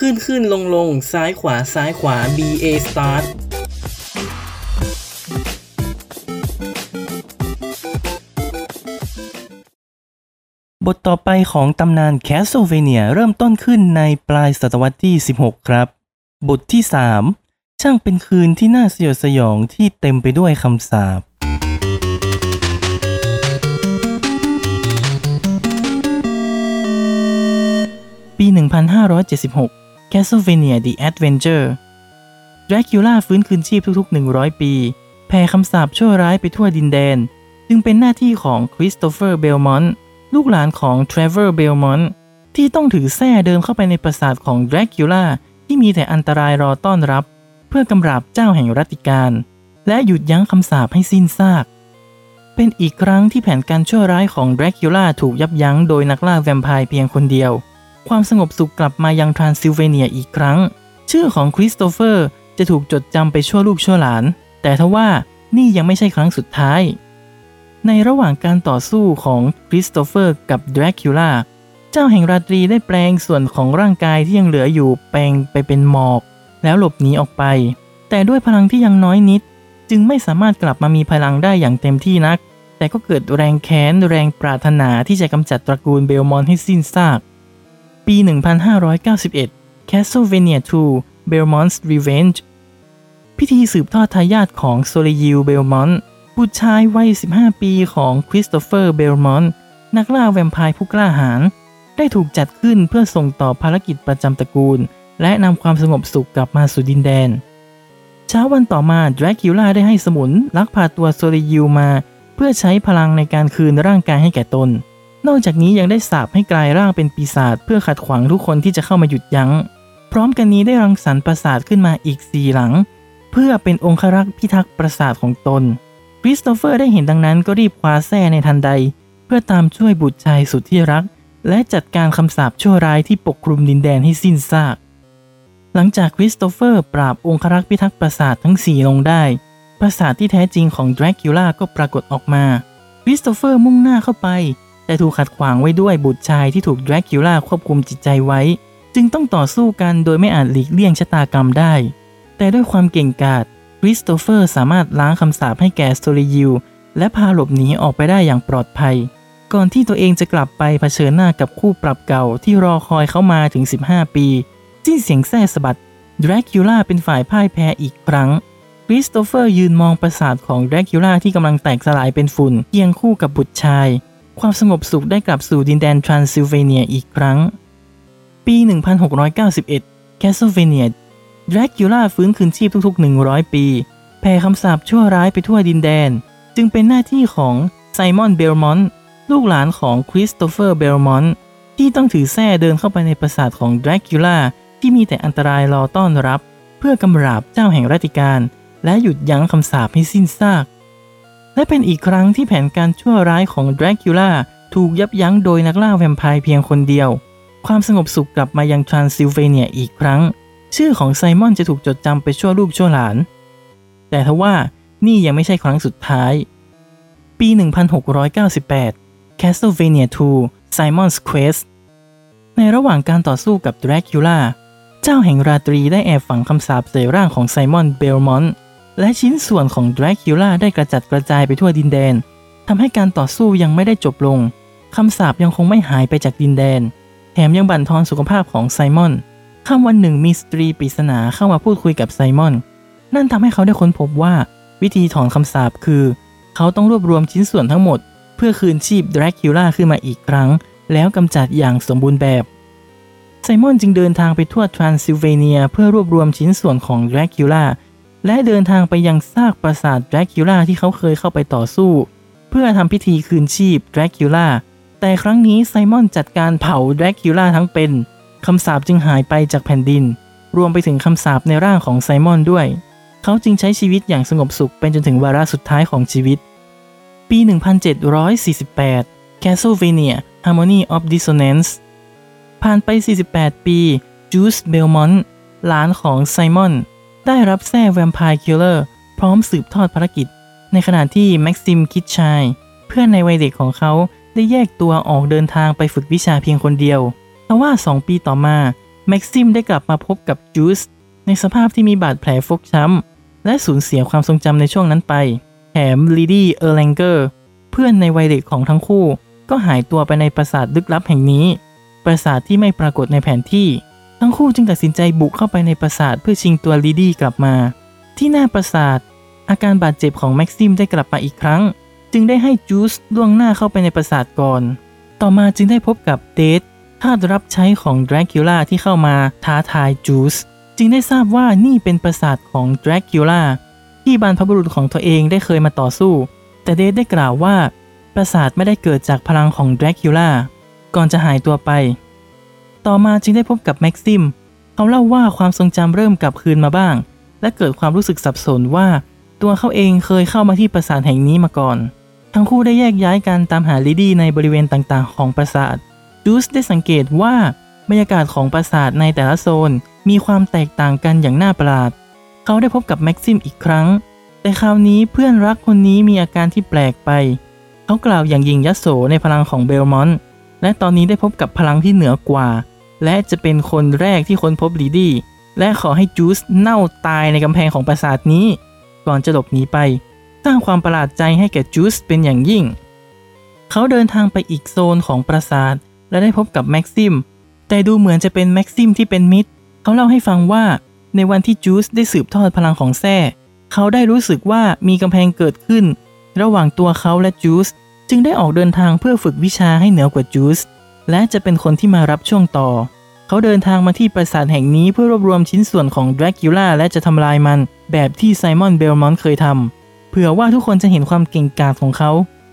ขึ้นขึ้นลงลงซ้ายขวาซ้ายขวา B A start บทต่อไปของตำนาน Castlevania เริ่มต้นขึ้นในปลายศตวรรษที่ 16 ครับ บทที่ 3 ช่างเป็นคืนที่น่าสยดสยองที่เต็มไปด้วยคำสาปปี 1576 Castlevania The Adventure Dracula ฟื้นคืนชีพทุกๆ 100 ปี แผ่คำสาปชั่วร้ายไปทั่วดินแดน จึงเป็นหน้าที่ของคริสโตเฟอร์เบลมอนต์ลูกหลานของเทรเวอร์เบลมอนต์ที่ต้องถือแส้เดินเข้าไปในปราสาทของดรากูล่าที่มีแต่อันตรายรอต้อนรับ เพื่อกำราบเจ้าแห่งรัตติกาล และหยุดยั้งคำสาปให้สิ้นซาก เป็นอีกครั้งที่แผนการชั่วร้ายของดรากูล่าถูกยับยั้งโดยนักล่าแวมไพร์เพียงคนเดียว ความสงบสุขกลับมายังทรานซิลเวเนียอีกครั้ง ชื่อของคริสโตเฟอร์จะถูกจดจำไปชั่วลูกชั่วหลาน แต่ทว่านี่ยังไม่ใช่ครั้งสุดท้าย ในระหว่างการต่อสู้ของคริสโตเฟอร์กับดรากูล่าเจ้าแห่งราตรีได้แปลงส่วนของร่างกายที่ยังเหลืออยู่แปลงไปเป็นหมอก แล้วหลบหนีออกไป แต่ด้วยพลังที่ยังน้อยนิด จึงไม่สามารถกลับมามีพลังได้อย่างเต็มที่นัก แต่ก็เกิดแรงแค้นแรงปรารถนาที่จะกำจัดตระกูลเบลมอนต์ให้สิ้นซาก ปี 1591 Castlevania 2 Belmont's Revenge พิธีสืบทอดทายาทของโซเลยิลเบลมอนต์บุตรชายวัย 15 ปีของคริสโตเฟอร์เบลมอนต์นักล่าแวมไพร์ผู้กล้าหาญได้ถูกจัดขึ้นเพื่อส่งต่อภารกิจประจำตระกูล และนำความสงบสุขกลับมาสู่ดินแดน เช้าวันต่อมาดรากูล่าได้ให้สมุนลักพาตัวโซเลยิลมา เพื่อใช้พลังในการคืนร่างกายให้แก่ตน นอกจากนี้ยังได้สาปให้กลายร่างเป็นปีศาจเพื่อขัดขวางทุกคนที่จะเข้ามาหยุดยัง้ง พร้อมกันนี้ได้รังสรรค์ปราสาทขึ้นมาอีกสี่หลัง เพื่อเป็นองครักษ์พิทักษ์ปราสาทของตนคริสโตเฟอร์ได้เห็นดังนั้นก็รีบคว้าแส้ในทันใด เพื่อตามช่วยบุตรชายสุดที่รัก และจัดการคำสาปชั่วร้ายที่ปกคลุมดินแดนให้สิ้นซาก หลังจากคริสโตเฟอร์ปราบองครักษ์พิทักษ์ปราสาททั้งสี่ลงได้ ปราสาทที่แท้จริงของดรากูล่าก็ปรากฏออกมาคริสโตเฟอร์มุ่งหน้าเข้าไป แต่ถูกขัดขวางไว้ด้วยบุตรชายที่ถูกดรากูล่าควบคุมจิตใจไว้ จึงต้องต่อสู้กันโดยไม่อาจหลีกเลี่ยงชะตากรรมได้ แต่ด้วยความเก่งกาจคริสโตเฟอร์สามารถล้างคำสาปให้แก่โซเลยิลและพาหลบหนีออกไปได้อย่างปลอดภัย ก่อนที่ตัวเองจะกลับไปเผชิญหน้ากับคู่ปรับเก่าที่รอคอยเขามาถึง 15 ปีสิ้นเสียงแส้สะบัดดรากูล่าเป็นฝ่ายพ่ายแพ้อีกครั้งคริสโตเฟอร์ยืนมองปราสาทของดรากูล่าที่กำลังแตกสลายเป็นฝุ่นเคียงคู่กับบุตรชาย ความสงบสุขได้กลับสู่ดินแดนทรานซิลเวเนียอีกครั้ง ปี 1691 Castlevania ดรากูล่าฟื้นคืนชีพทุกๆ 100 ปี แผ่คำสาปชั่วร้ายไปทั่วดินแดน จึงเป็นหน้าที่ของไซมอนเบลมอนต์ลูกหลานของคริสโตเฟอร์เบลมอนต์ที่ต้องถือแส้เดินเข้าไปในปราสาทของดรากูล่าที่มีแต่อันตรายรอต้อนรับ เพื่อกำราบเจ้าแห่งรัตติกาล และหยุดยั้งคำสาปให้สิ้นซาก และเป็นอีกครั้งที่แผนการชั่วร้ายของดรากูล่าถูกยับยั้งโดยนักล่าแวมไพร์เพียงคนเดียว ความสงบสุขกลับมายังทรานซิลเวเนียอีกครั้ง ชื่อของไซมอนจะถูกจดจำไปชั่วลูกชั่วหลาน แต่ทว่านี่ยังไม่ใช่ครั้งสุดท้าย ปี 1698 Castlevania 2 Simon's Quest ในระหว่างการต่อสู้กับดรากูล่าเจ้าแห่งราตรีได้แอบฝังคำสาปใส่ร่างของไซมอนเบลมอนต์ และชิ้นส่วนของดรากูล่าได้กระจัดกระจายไปทั่วดินแดนทำให้การต่อสู้ยังไม่ได้จบลงคำสาปยังคงไม่หายไปจากดินแดน แถมยังบั่นทอนสุขภาพของไซมอนค่ำวันหนึ่งมีสตรีปริศนาเข้ามาพูดคุยกับไซมอน นั่นทำให้เขาได้ค้นพบว่า วิธีถอนคำสาปคือ เขาต้องรวบรวมชิ้นส่วนทั้งหมด เพื่อคืนชีพดรากูล่าขึ้นมาอีกครั้ง แล้วกำจัดอย่างสมบูรณ์แบบไซมอนจึงเดินทางไปทั่วทรานซิลเวเนีย เพื่อรวบรวมชิ้นส่วนของดรากูล่า และเดินทางไปยังซากปราสาทดรากูล่าที่เขาเคยเข้าไปต่อสู้ เพื่อทำพิธีคืนชีพดรากูล่าแต่ครั้งนี้ไซมอนจัดการเผาดรากูล่าทั้งเป็นคำสาปจึงหายไปจากแผ่นดิน รวมไปถึงคำสาปในร่างของไซมอนด้วย เขาจึงใช้ชีวิตอย่างสงบสุขเป็นจนถึงวาระสุดท้ายของชีวิต ปี 1748 Castlevania Harmony of Dissonance ผ่านไป 48 ปีจูสเบลมอนต์หลานของไซมอน ได้รับแส้ Vampire Killer พร้อมสืบทอดภารกิจ ในขณะที่แม็กซิมคิชีน เพื่อนในวัยเด็กของเขาได้แยกตัวออกเดินทางไปฝึกวิชาเพียงคนเดียวแต่ว่า 2 ปีต่อมาแม็กซิมได้กลับมาพบกับจูสในสภาพที่มีบาดแผลฟกช้ำ และสูญเสียความทรงจำในช่วงนั้นไป แถมลีดี้เออร์แลงเกอร์เพื่อนในวัยเด็กของทั้งคู่ ก็หายตัวไปในปราสาทลึกลับแห่งนี้ ปราสาทที่ไม่ปรากฏในแผนที่ ทั้งคู่จึงตัดสินใจบุกเข้าไปในปราสาทเพื่อชิงตัวลีดี้กลับมา ที่หน้าปราสาท อาการบาดเจ็บของแม็กซิมได้กลับมาอีกครั้ง จึงได้ให้จูสล่วงหน้าเข้าไปในปราสาทก่อน ต่อมาจึงได้พบกับเดททาสรับใช้ของดรากิล่าที่เข้ามาท้าทายจูสจึงได้ทราบว่านี่เป็นปราสาทของดรากิล่าที่บรรพบุรุษของตัวเองได้เคยมาต่อสู้ แต่เดทได้กล่าวว่า ปราสาทไม่ได้เกิดจากพลังของดรากิล่าก่อนจะหายตัวไป ต่อมาจึงได้พบกับแม็กซิม เขาเล่าว่าความทรงจำเริ่มกลับคืนมาบ้าง และเกิดความรู้สึกสับสนว่า ตัวเขาเองเคยเข้ามาที่ปราสาทแห่งนี้มาก่อน ทั้งคู่ได้แยกย้ายกันตามหาลิดี้ในบริเวณต่างๆ ของปราสาทจูสได้สังเกตว่าบรรยากาศของปราสาทในแต่ละโซน มีความแตกต่างกันอย่างน่าประหลาด เขาได้พบกับแม็กซิมอีกครั้ง แต่คราวนี้เพื่อนรักคนนี้มีอาการที่แปลกไป เขากล่าวอย่างยิงยโสในพลังของเบลมอนต์และตอนนี้ได้พบกับพลังที่เหนือกว่า และจะเป็นคนแรกที่ค้นพบลีดี้และขอให้จูสเน่าตายในกำแพงของปราสาทนี้ ก่อนจะหลบหนีไป สร้างความประหลาดใจให้แก่จูสเป็นอย่างยิ่ง เขาเดินทางไปอีกโซนของปราสาท และได้พบกับแม็กซิม แต่ดูเหมือนจะเป็นแม็กซิมที่เป็นมิตร เขาเล่าให้ฟังว่าในวันที่จูสได้สืบทอดพลังของแท้เขาได้รู้สึกว่ามีกำแพงเกิดขึ้น ระหว่างตัวเขาและจูสจึงได้ออกเดินทางเพื่อฝึกวิชาให้เหนือกว่าจูส และจะเป็นคนที่มารับช่วงต่อ เขาเดินทางมาที่ปราสาทแห่งนี้เพื่อรวบรวมชิ้นส่วนของดรากิล่าและจะทำลายมัน แบบที่ไซมอนเบลมอนเคยทำเพื่อว่าทุกคนจะเห็นความเก่งกาจของเขา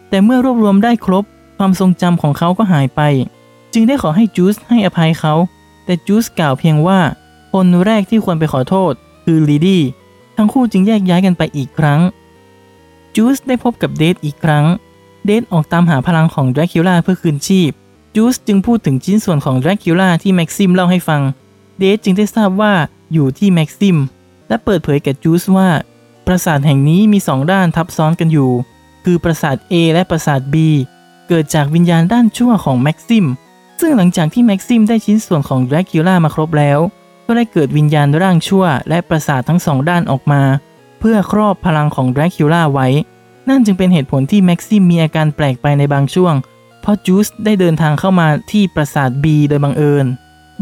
แต่เมื่อรวบรวมได้ครบ ความทรงจำของเขาก็หายไป จึงได้ขอให้จูสให้อภัยเขา แต่จูสกล่าวเพียงว่า คนแรกที่ควรไปขอโทษ คือลีดี้ทั้งคู่จึงแยกย้ายกันไปอีกครั้งจูสได้พบกับ Death อีกครั้ง Death ออกตามหาพลังของแดรกคูลาเพื่อคืนชีพ จูสจึงพูดถึงชิ้นส่วนของแดรกคูลาที่แม็กซิมเล่าให้ฟัง เดทจึงได้ทราบว่าอยู่ที่แม็กซิม และเปิดเผยแก่จูสว่า ปราสาทแห่งนี้มีสองด้านทับซ้อนกันอยู่ คือปราสาท A และปราสาท B เกิดจากวิญญาณด้านชั่วของแม็กซิม ซึ่งหลังจากที่แม็กซิมได้ชิ้นส่วนของดรากิล่ามาครบแล้ว ก็ได้เกิดวิญญาณร่างชั่ว และปราสาททั้งสองด้านออกมา เพื่อครอบพลังของดรากิล่าไว้ นั่นจึงเป็นเหตุผลที่แม็กซิมมีอาการแปลกไปในบางช่วง เพราะจูสได้เดินทางเข้ามาที่ปราสาท B โดยบังเอิญ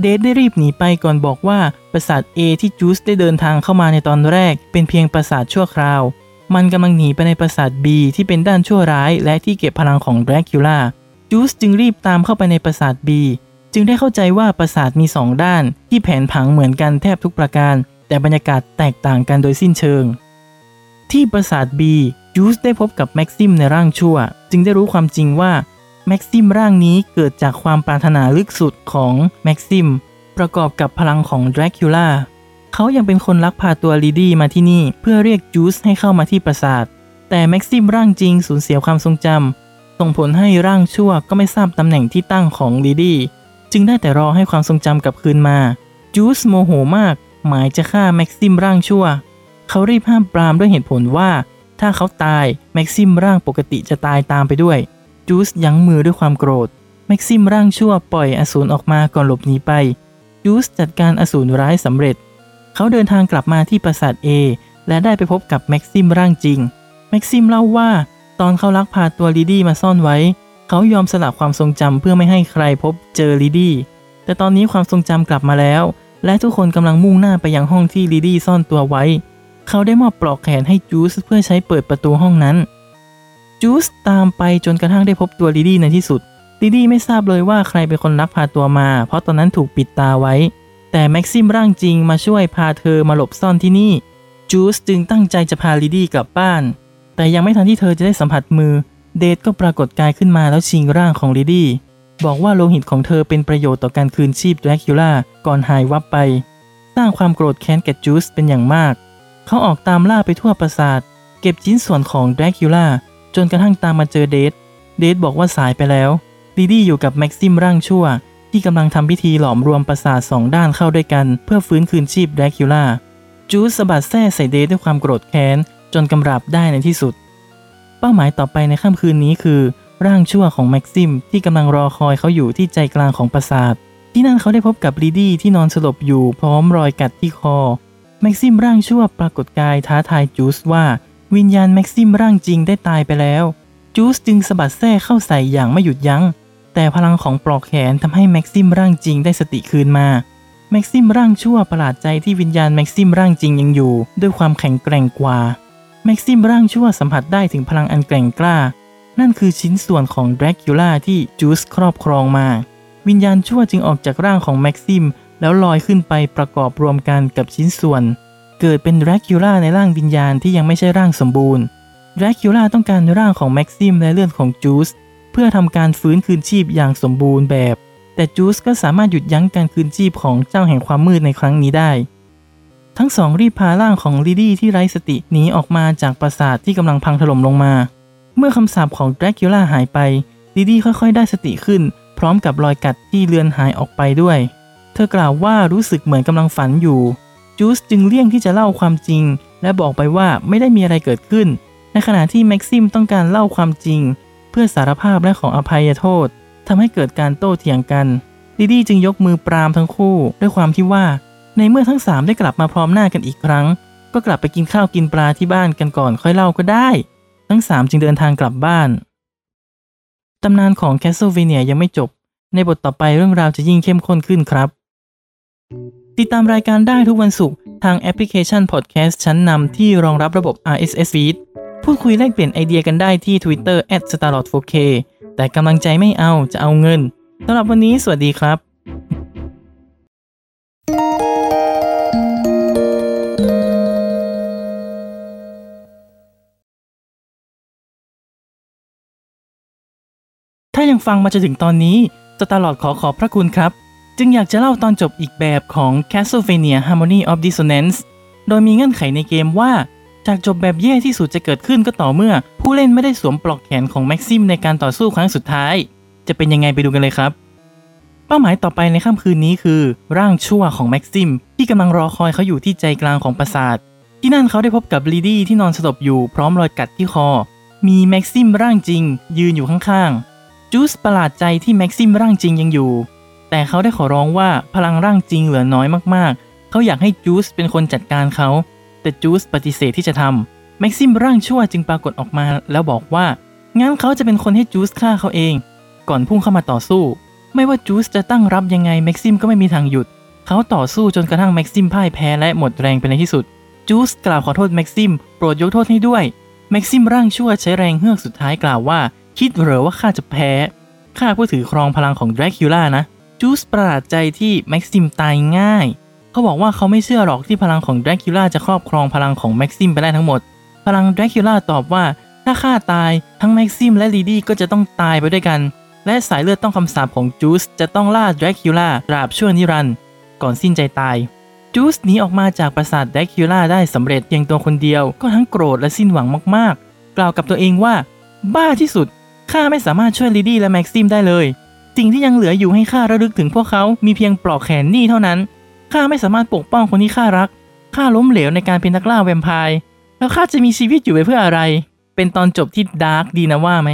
เดทได้รีบหนีไปก่อนบอกว่าปราสาท A ที่จูสได้เดินทางเข้ามาในตอนแรก เป็นเพียงปราสาทชั่วคราว มันกำลังหนีไปในปราสาท B ที่เป็นด้านชั่วร้าย และที่เก็บพลังของดรากิล่าจูสจึงรีบตามเข้าไปในปราสาท B จึงได้เข้าใจว่าปราสาทมีสองด้าน ที่แผนผังเหมือนกันแทบทุกประการ แต่บรรยากาศแตกต่างกันโดยสิ้นเชิง ที่ปราสาท B จูสได้พบกับแม็กซิมในร่างชั่ว จึงได้รู้ความจริงว่า แม็กซิมร่างนี้เกิดจากความปรารถนาลึกสุดของแม็กซิมประกอบกับพลังของแดรกคูลาเขายังเป็นคนลักพาตัวลีดี้มาที่นี่เพื่อเรียกจูสให้เข้ามาที่ปราสาท แต่แม็กซิมร่างจริงสูญเสียความทรงจำส่งผลให้ร่างชั่วก็ไม่ทราบตำแหน่งที่ตั้งของลีดี้จึงได้แต่รอให้ความทรงจำกลับคืนมาจูสโมโหมาก หมายจะฆ่าแม็กซิมร่างชั่ว เขารีบห้ามปรามด้วยเหตุผลว่า ถ้าเขาตายแม็กซิมร่างปกติจะตายตามไปด้วย จูสยั้งมือด้วยความโกรธ แม็กซิมร่างชั่วปล่อยอสูรออกมาก่อนหลบหนีไปจูสจัดการอสูรร้ายสำเร็จ เขาเดินทางกลับมาที่ปราสาท A และได้ไปพบกับแม็กซิมร่างจริง แม็กซิมเล่าว่า ตอนเขาลักพาตัวลีดี้มาซ่อนไว้ เขายอมสละความทรงจำเพื่อไม่ให้ใครพบเจอลีดี้แต่ตอนนี้ความทรงจำกลับมาแล้ว และทุกคนกำลังมุ่งหน้าไปยังห้องที่ลีดี้ซ่อนตัวไว้ เขาได้มอบปลอกแขนให้จูสเพื่อใช้เปิดประตูห้องนั้น จูสตามไปจนกระทั่งได้พบตัวลีดี้ในที่สุดลีดี้ไม่ทราบเลยว่าใครเป็นคนลักพาตัวมา เพราะตอนนั้นถูกปิดตาไว้ แต่แม็กซิมร่างจริงมาช่วยพาเธอมาหลบซ่อนที่นี่จูสจึงตั้งใจจะพาลีดี้กลับบ้าน แต่ยังไม่ทันที่เธอจะได้สัมผัสมือ Death ก็ปรากฏกายขึ้นมาแล้วชิงร่างของลีดี้บอกว่าโลหิตของเธอเป็นประโยชน์ต่อการคืนชีพแดรกคูลาก่อนหายวับไป สร้างความโกรธแค้นแก่จูสเป็นอย่างมาก เขาออกตามล่าไปทั่วปราสาท เก็บชิ้นส่วนของแดรกคูลา จนกระทั่งตามมาเจอ Death Death บอกว่าสายไปแล้วลีดี้อยู่กับแม็กซิมร่างชั่ว ที่กำลังทำพิธีหลอมรวมปราสาทสองด้านเข้าด้วยกัน เพื่อฟื้นคืนชีพแดรกคูลาจูสสะบัดแส้ใส่ Death ด้วยความโกรธแค้น จนกำราบได้ในที่สุด เป้าหมายต่อไปในค่ำคืนนี้คือ ร่างชั่วของแม็กซิม ที่กำลังรอคอยเขาอยู่ที่ใจกลางของปราสาท ที่นั่นเขาได้พบกับลีดี้ที่นอนสลบอยู่พร้อมรอยกัดที่คอ แม็กซิมร่างชั่วปรากฏกายท้าทายจูสว่า วิญญาณแม็กซิมร่างจริงได้ตายไปแล้ว จูสจึงสะบัดแส้เข้าใส่อย่างไม่หยุดยัง้ง แต่พลังของปลอกแขนทำให้แม็กซิมร่างจริงได้สติคืนมา แม็กซิมร่างชั่วประหลาดใจที่วิญญาณแม็กซิมร่างจริงยังอยู่ ด้วยความแข็งแกร่งกว่า แม็กซิมร่างชั่วสัมผัสได้ถึงพลังอันแกร่งกล้า นั่นคือชิ้นส่วนของแดรกคูลาที่จูสครอบครองมา วิญญาณชั่วจึงออกจากร่างของแม็กซิมแล้วลอยขึ้นไปประกอบรวมกันกับชิ้นส่วน เกิดเป็นแดรกคูลาในร่างวิญญาณที่ยังไม่ใช่ร่างสมบูรณ์แดรกคูลาต้องการร่างของแม็กซิมและเลือดของจูสเพื่อทำการฟื้นคืนชีพอย่างสมบูรณ์แบบ แต่จูสก็สามารถหยุดยั้งการคืนชีพของเจ้าแห่งความมืดในครั้งนี้ได้ ทั้งสองรีบพาร่างของลิดี้ที่ไร้สติหนีออกมาจากปราสาทที่กำลังพังถล่มลงมา เมื่อคำสาปของแดรกคูลาหายไปลิดี้ค่อยๆ ได้สติขึ้น พร้อมกับรอยกัดที่เลือนหายออกไปด้วย เธอกล่าวว่ารู้สึกเหมือนกำลังฝันอยู่ จูสจึงเลี่ยงที่จะเล่าความจริง และบอกไปว่าไม่ได้มีอะไรเกิดขึ้น ในขณะที่แม็กซิมต้องการเล่าความจริง เพื่อสารภาพและขออภัยโทษทำให้เกิดการโต้เถียงกันลิดี้จึงยกมือปรามทั้งคู่ด้วยความที่ว่า ในเมื่อทั้งสามได้กลับมาพร้อมหน้ากันอีกครั้ง ก็กลับไปกินข้าวกินปลาที่บ้านกันก่อนค่อยเล่าก็ได้ ทั้งสามจึงเดินทางกลับบ้านตำนานของ Castlevania ยังไม่จบ ในบทต่อไปเรื่องราวจะยิ่งเข้มข้นขึ้นครับ ติดตามรายการได้ทุกวันศุกร์ทางแอปพลิเคชันพอดแคสต์ชั้นนำที่รองรับระบบ RSS feed พูดคุยแลกเปลี่ยนไอเดียกันได้ที่ Twitter @starlord4k แต่กำลังใจไม่เอาจะเอาเงินสำหรับวันนี้สวัสดีครับถ้ายังฟังมาจนถึงตอนนี้ สตาร์ลอดขอขอบพระคุณครับ จึงอยากจะเล่าตอนจบอีกแบบของ Castlevania Harmony of Dissonance โดยมีเงื่อนไขในเกมว่า จากจบแบบแย่ที่สุดจะเกิดขึ้นก็ต่อเมื่อ ผู้เล่นไม่ได้สวมปลอกแขนของแม็กซิมในการต่อสู้ครั้งสุดท้าย จะเป็นยังไงไปดูกันเลยครับ เป้าหมายต่อไปในค่ำคืนนี้คือ ร่างชั่วของแม็กซิม ที่กำลังรอคอยเขาอยู่ที่ใจกลางของปราสาทที่นั่นเขาได้พบกับลีดี้ที่นอนสลบอยู่พร้อมรอยกัดที่คอ มีแม็กซิมร่างจริง ยืนอยู่ข้างๆจูสประหลาดใจที่แม็กซิมร่างจริงยังอยู่ แต่เขาได้ขอร้องว่าพลังร่างจริงเหลือน้อยมากๆ เขาอยากให้จูสเป็นคนจัดการเขา แต่จูสปฏิเสธที่จะทำแม็กซิมร่างชั่วจึงปรากฏออกมาแล้วบอกว่า งั้นเขาจะเป็นคนให้จูสฆ่าเขาเอง ก่อนพุ่งเข้ามาต่อสู้ ไม่ว่าจูสจะตั้งรับยังไงแม็กซิมก็ไม่มีทางหยุด เขาต่อสู้จนกระทั่งแม็กซิมพ่ายแพ้และหมดแรงไปในที่สุด จูสกล่าวขอโทษแม็กซิมโปรดยกโทษให้ด้วย แม็กซิมร่างชั่วใช้แรงเฮือกสุดท้ายกล่าวว่า คิดเหรอว่าข้าจะแพ้ ข้าผู้ถือครองพลังของแดรกคูลานะ จูสประหลาดใจที่แม็กซิมตายง่าย เขาบอกว่าเขาไม่เชื่อหรอกที่พลังของแดรกคูลาจะครอบครองพลังของแม็กซิมไปได้ทั้งหมด พลังแดรกคูลาตอบว่า ถ้าข้าตายทั้งแม็กซิมและลีดี้ก็จะต้องตายไปด้วยกัน และสายเลือดต้องคำสาปของจูสจะต้องล่าแดรกคูลาตราบชั่วนิรันดร์ก่อนสิ้นใจตายจูสหนีออกมาจากปราสาทแดรกคูลาได้สำเร็จเพียงตัวคนเดียวก็ทั้งโกรธและสิ้นหวังมากๆ กล่าวกับตัวเองว่า บ้าที่สุดข้าไม่สามารถช่วยลีดี้และแม็กซิมได้เลย สิ่งที่ยังเหลืออยู่ให้ข้าระลึกถึงพวกเขา มีเพียงปลอกแขนนี่เท่านั้น ข้าไม่สามารถปกป้องคนที่ข้ารัก ข้าล้มเหลวในการเป็นนักล่าแวมไพร์ แล้วข้าจะมีชีวิตอยู่ไปเพื่ออะไร เป็นตอนจบที่ dark ดีนะว่าไหม